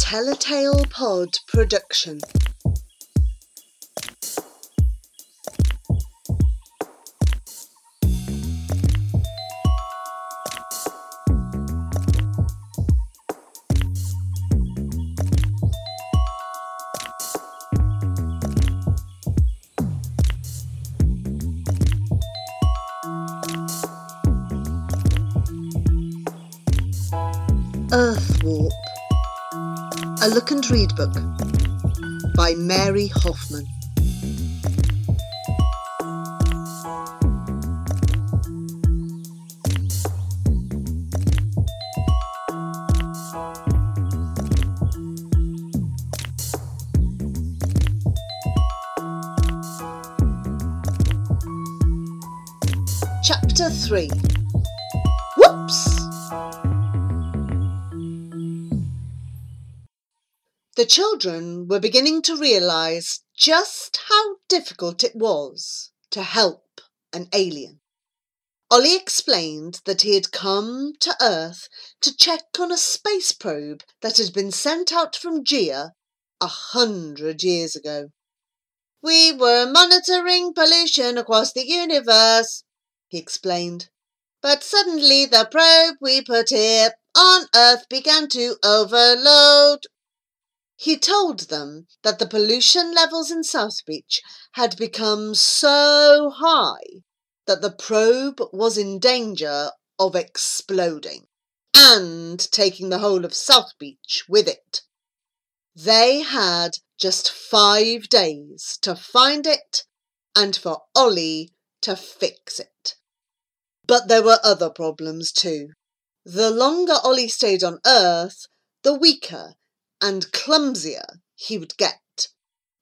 Tell a Tale Pod production. Look and Read book by Mary Hoffman. Chapter 3 The children were beginning to realise just how difficult it was to help an alien. Ollie explained that he had come to Earth to check on a space probe that had been sent out from Gia a hundred years ago. We were monitoring pollution across the universe, he explained. But suddenly the probe we put here on Earth began to overload. He told them that the pollution levels in South Beach had become so high that the probe was in danger of exploding and taking the whole of South Beach with it. They had just five days to find it and for Ollie to fix it. But there were other problems too. The longer Ollie stayed on Earth, the weaker and clumsier he would get.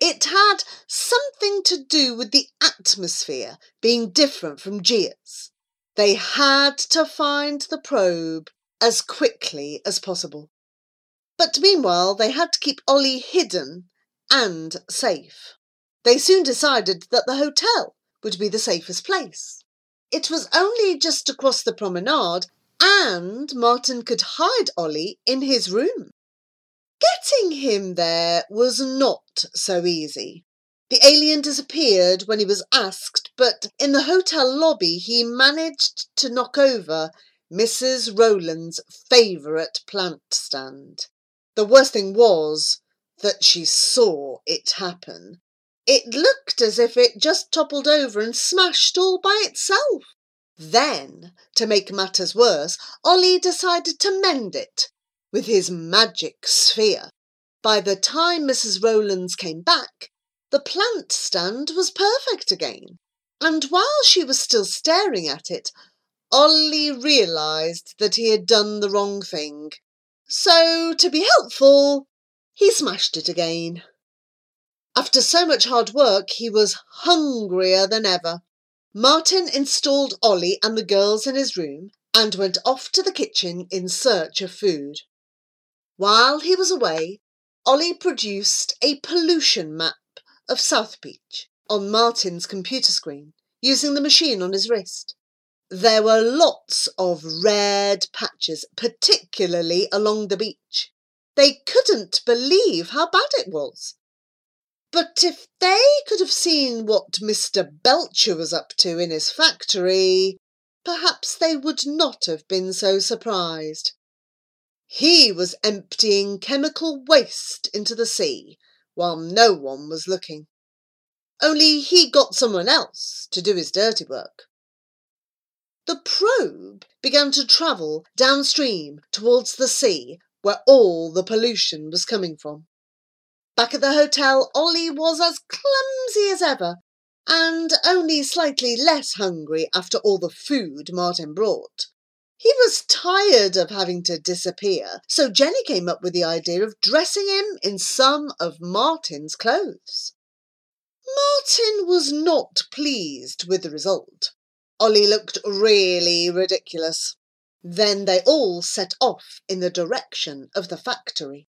It had something to do with the atmosphere being different from Gia's. They had to find the probe as quickly as possible. But meanwhile, they had to keep Ollie hidden and safe. They soon decided that the hotel would be the safest place. It was only just across the promenade, and Martin could hide Ollie in his room. Getting him there was not so easy. The alien disappeared when he was asked, but in the hotel lobby he managed to knock over Mrs. Rowland's favourite plant stand. The worst thing was that she saw it happen. It looked as if it just toppled over and smashed all by itself. Then, to make matters worse, Ollie decided to mend it with his magic sphere. By the time Mrs. Rowlands came back, the plant stand was perfect again. And while she was still staring at it, Ollie realised that he had done the wrong thing. So, to be helpful, he smashed it again. After so much hard work, he was hungrier than ever. Martin installed Ollie and the girls in his room and went off to the kitchen in search of food. While he was away, Ollie produced a pollution map of South Beach on Martin's computer screen using the machine on his wrist. There were lots of red patches, particularly along the beach. They couldn't believe how bad it was. But if they could have seen what Mr. Belcher was up to in his factory, perhaps they would not have been so surprised. He was emptying chemical waste into the sea while no one was looking. Only he got someone else to do his dirty work. The probe began to travel downstream towards the sea where all the pollution was coming from. Back at the hotel, Ollie was as clumsy as ever and only slightly less hungry after all the food Martin brought. He was tired of having to disappear, so Jenny came up with the idea of dressing him in some of Martin's clothes. Martin was not pleased with the result. Ollie looked really ridiculous. Then they all set off in the direction of the factory.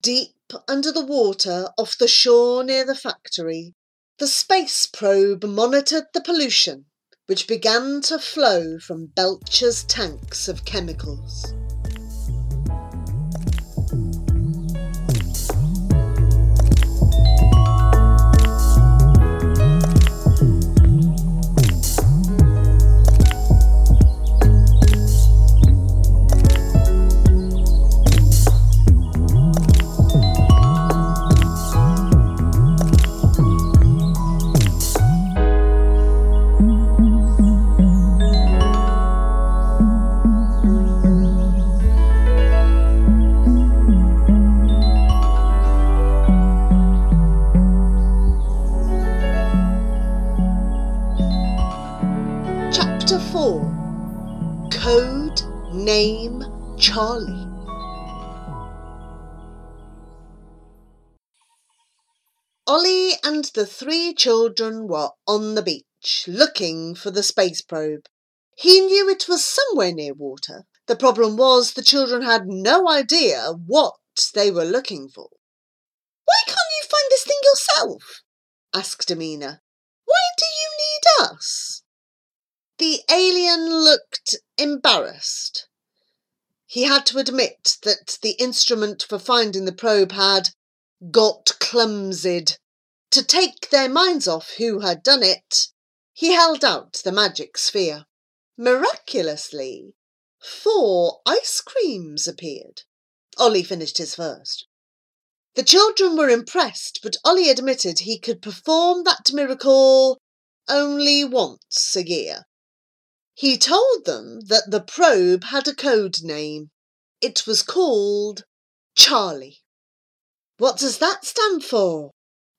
Deep under the water off the shore near the factory, the space probe monitored the pollution which began to flow from Belcher's tanks of chemicals. Chapter 4 Code Name Charlie. Ollie and the three children were on the beach looking for the space probe. He knew it was somewhere near water. The problem was the children had no idea what they were looking for. Why can't you find this thing yourself? asked Amina. Why do you need us? The alien looked embarrassed. He had to admit that the instrument for finding the probe had got clumsied. To take their minds off who had done it, he held out the magic sphere. Miraculously, four ice creams appeared. Ollie finished his first. The children were impressed, but Ollie admitted he could perform that miracle only once a year. He told them that the probe had a code name. It was called Charlie. What does that stand for?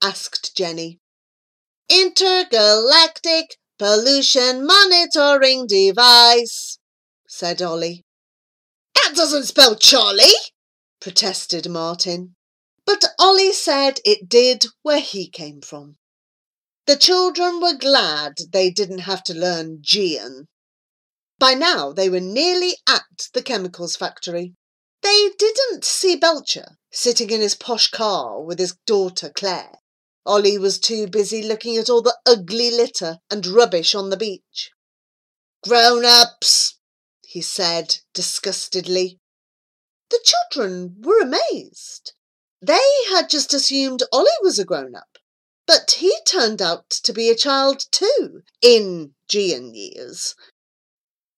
asked Jenny. Intergalactic Pollution Monitoring Device, said Ollie. That doesn't spell Charlie, protested Martin. But Ollie said it did where he came from. The children were glad they didn't have to learn Gean. By now they were nearly at the chemicals factory. They didn't see Belcher sitting in his posh car with his daughter Claire. Ollie was too busy looking at all the ugly litter and rubbish on the beach. Grown ups, he said disgustedly. The children were amazed. They had just assumed Ollie was a grown up, but he turned out to be a child too, in Gean years.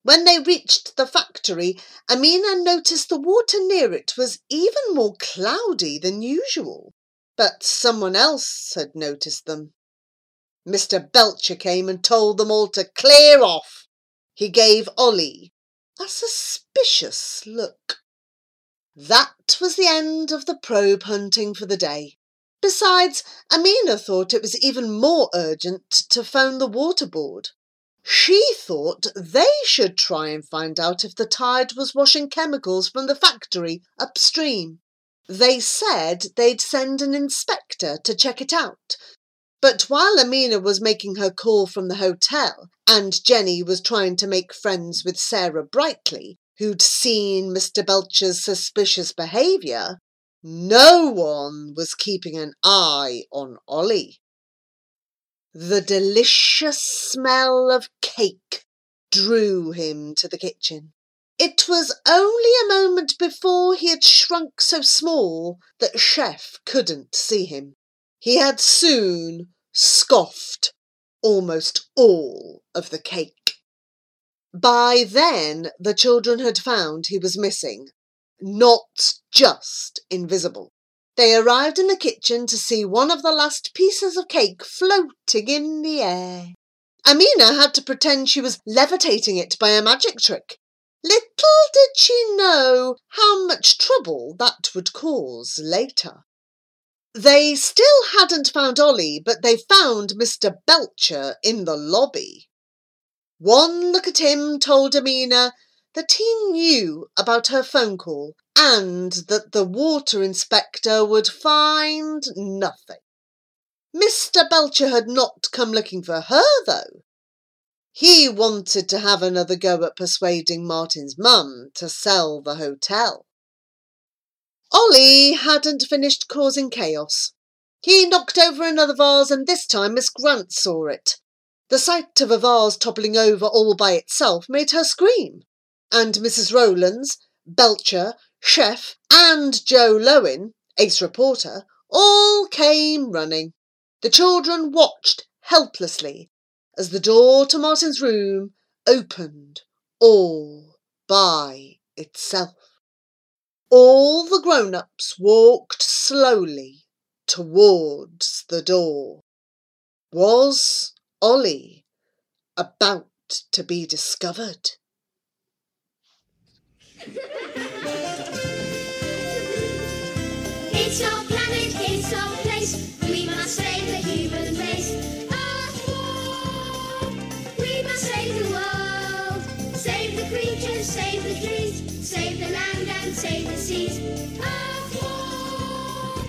When they reached the factory, Amina noticed the water near it was even more cloudy than usual. But someone else had noticed them. Mr. Belcher came and told them all to clear off. He gave Ollie a suspicious look. That was the end of the probe hunting for the day. Besides, Amina thought it was even more urgent to phone the water board. She thought they should try and find out if the tide was washing chemicals from the factory upstream. They said they'd send an inspector to check it out. But while Amina was making her call from the hotel and Jenny was trying to make friends with Sarah Brightly, who'd seen Mr. Belcher's suspicious behaviour, no one was keeping an eye on Ollie. The delicious smell of cake drew him to the kitchen. It was only a moment before he had shrunk so small that Chef couldn't see him. He had soon scoffed almost all of the cake. By then, the children had found he was missing, not just invisible. They arrived in the kitchen to see one of the last pieces of cake floating in the air. Amina had to pretend she was levitating it by a magic trick. Little did she know how much trouble that would cause later. They still hadn't found Ollie, but they found Mr. Belcher in the lobby. One look at him told Amina that he knew about her phone call and that the water inspector would find nothing. Mr. Belcher had not come looking for her, though. He wanted to have another go at persuading Martin's mum to sell the hotel. Ollie hadn't finished causing chaos. He knocked over another vase, and this time Miss Grant saw it. The sight of a vase toppling over all by itself made her scream, and Mrs. Rowlands, Belcher, Chef, and Joe Lowen, ace reporter, all came running. The children watched helplessly as the door to Martin's room opened all by itself. All the grown ups walked slowly towards the door. Was Ollie about to be discovered? it's our planet, it's our place. We must save the human race. Earth Warp. We must save the world. Save the creatures, save the trees, save the land and save the seas. Earth Warp.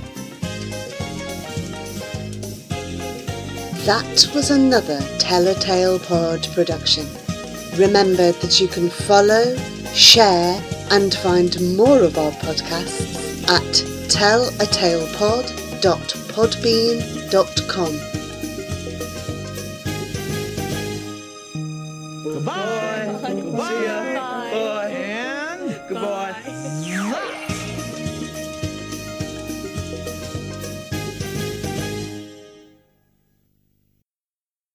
That was another Tell a Tale Pod production. Remember that you can follow, share, and find more of our podcasts at tellatalepod.podbean.com.